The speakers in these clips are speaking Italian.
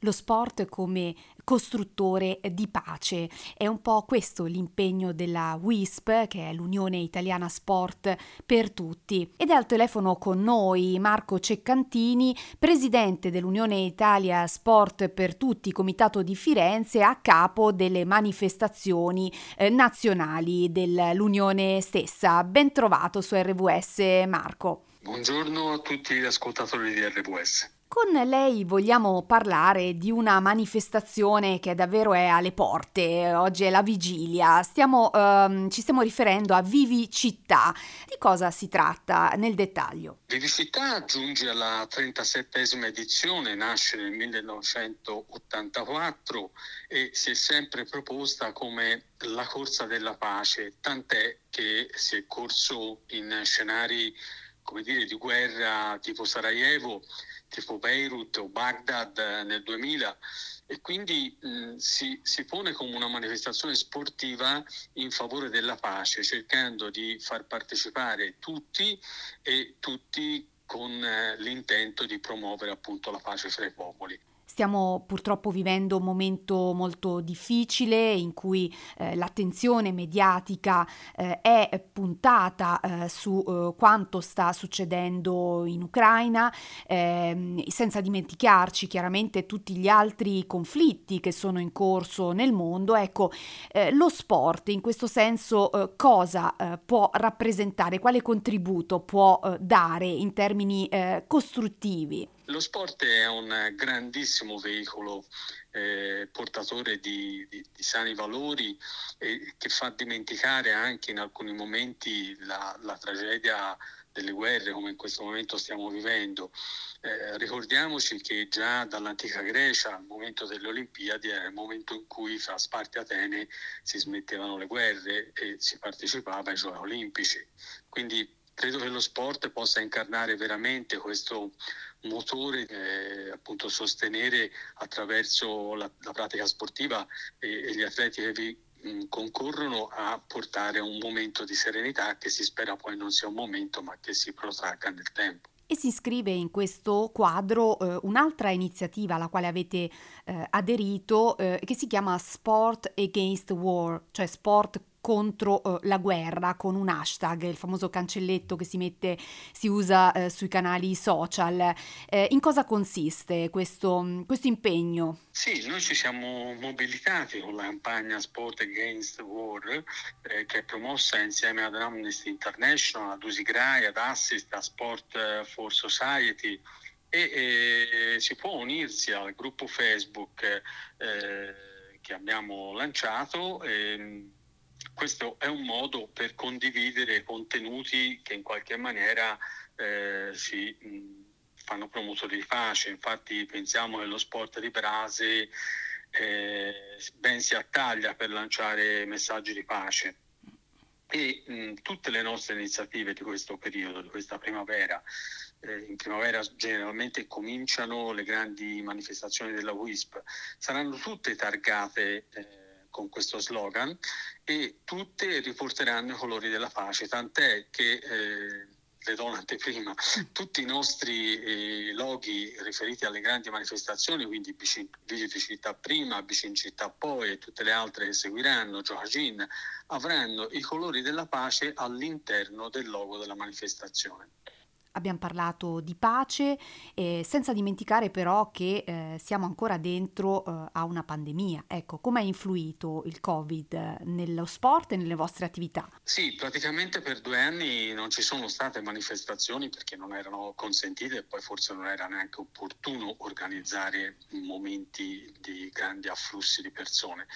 lo sport come costruttore di pace. È un po' questo l'impegno della WISP, che è l'Unione Italiana Sport per Tutti. Ed è al telefono con noi Marco Ceccantini, presidente dell'Unione Italia Sport per Tutti, Comitato di Firenze, a capo delle manifestazioni eh, nazionali dell'Unione stessa. Ben trovato su RWS Marco. Buongiorno a tutti gli ascoltatori di RWS. Con lei vogliamo parlare di una manifestazione che davvero è alle porte, oggi è la vigilia, stiamo, ehm, ci stiamo riferendo a Vivi Città. Di cosa si tratta nel dettaglio? Vivi Città giunge alla 37esima edizione, nasce nel 1984 e si è sempre proposta come la corsa della pace, tant'è che si è corso in scenari come dire, di guerra tipo Sarajevo tipo Beirut o Baghdad eh, nel 2000 e quindi mh, si, si, pone come una manifestazione sportiva in favore della pace, cercando di far partecipare tutti e tutti con eh, l'intento di promuovere appunto la pace fra i popoli. Stiamo purtroppo vivendo un momento molto difficile in cui eh, l'attenzione mediatica eh, è puntata eh, su eh, quanto sta succedendo in Ucraina, ehm, senza dimenticarci chiaramente tutti gli altri conflitti che sono in corso nel mondo. Ecco, eh, lo sport in questo senso eh, cosa può rappresentare, quale contributo può dare in termini costruttivi? Lo sport è un grandissimo veicolo eh, portatore di, di, di, sani valori e che fa dimenticare anche in alcuni momenti la, la tragedia delle guerre come in questo momento stiamo vivendo. Eh, ricordiamoci che già dall'antica Grecia al momento delle Olimpiadi era il momento in cui fra Sparta e Atene si smettevano le guerre e si partecipava ai Giochi Olimpici. Quindi credo che lo sport possa incarnare veramente questo motore, eh, appunto sostenere attraverso la, la pratica sportiva e, e, gli atleti che vi concorrono a portare un momento di serenità che si spera poi non sia un momento ma che si protragga nel tempo. E si iscrive in questo quadro eh, un'altra iniziativa alla quale avete eh, aderito eh, che si chiama Sport Against War, cioè sport contro uh, la guerra con un hashtag, il famoso cancelletto che si mette, si usa uh, sui canali social. Eh, in cosa consiste questo, questo, impegno? Sì, noi ci siamo mobilitati con la campagna Sport Against War eh, che è promossa insieme ad Amnesty International, ad Usigrai, ad Assist, a Sport for Society e si può unirsi al gruppo Facebook eh, che abbiamo lanciato. Questo è un modo per condividere contenuti che in qualche maniera eh, si mh, fanno promotori di pace. Infatti pensiamo che lo sport di Brase eh, ben si attaglia per lanciare messaggi di pace. E mh, tutte le nostre iniziative di questo periodo, di questa primavera, eh, in primavera generalmente cominciano le grandi manifestazioni della WISP, saranno tutte targate eh, con questo slogan e tutte riporteranno i colori della pace, tant'è che eh, le do un'anteprima, tutti i nostri eh, loghi riferiti alle grandi manifestazioni, quindi Vigili Città prima, Bicin Città poi e tutte le altre che seguiranno, Joachim, avranno i colori della pace all'interno del logo della manifestazione abbiamo parlato di pace, eh, senza dimenticare però che eh, siamo ancora dentro eh, a una pandemia. Ecco, come ha influito il Covid nello sport e nelle vostre attività? Sì, praticamente per due anni non ci sono state manifestazioni perché non erano consentite e poi forse non era neanche opportuno organizzare momenti di grandi afflussi di persone.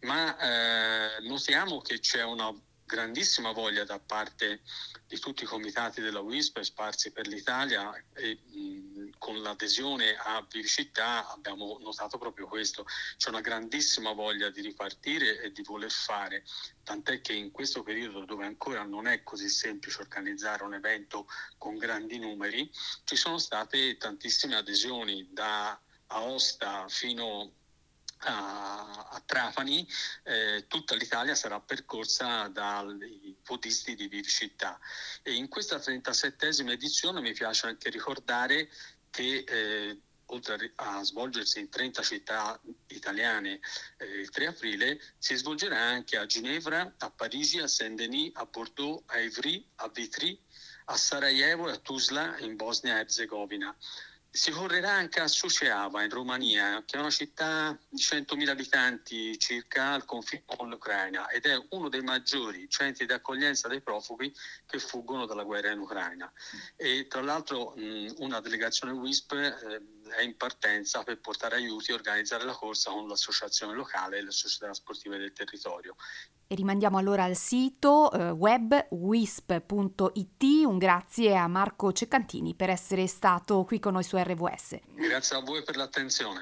Ma eh, notiamo che c'è una grandissima voglia da parte di tutti i comitati della WISP sparsi per l'Italia e mh, con l'adesione a Vivicittà abbiamo notato proprio questo, c'è una grandissima voglia di ripartire e di voler fare, tant'è che in questo periodo dove ancora non è così semplice organizzare un evento con grandi numeri, ci sono state tantissime adesioni da Aosta fino a, a Trapani eh, tutta l'Italia sarà percorsa dai podisti di Vivicittà e in questa 37esima edizione mi piace anche ricordare che eh, oltre a svolgersi in 30 città italiane eh, il 3 aprile, si svolgerà anche a Ginevra, a Parigi, a Saint-Denis, a Bordeaux, a Ivry, a Vitry, a Sarajevo e a Tuzla in Bosnia e Herzegovina. Si correrà anche a Suceava in Romania, che è una città di 100.000 abitanti circa al confine con l'Ucraina ed è uno dei maggiori centri di accoglienza dei profughi che fuggono dalla guerra in Ucraina. E tra l'altro mh, una delegazione WISP eh, è in partenza per portare aiuti e organizzare la corsa con l'associazione locale e le società sportive del territorio. E rimandiamo allora al sito eh, web wisp.it. Un grazie a Marco Ceccantini per essere stato qui con noi su RVS. Grazie a voi per l'attenzione.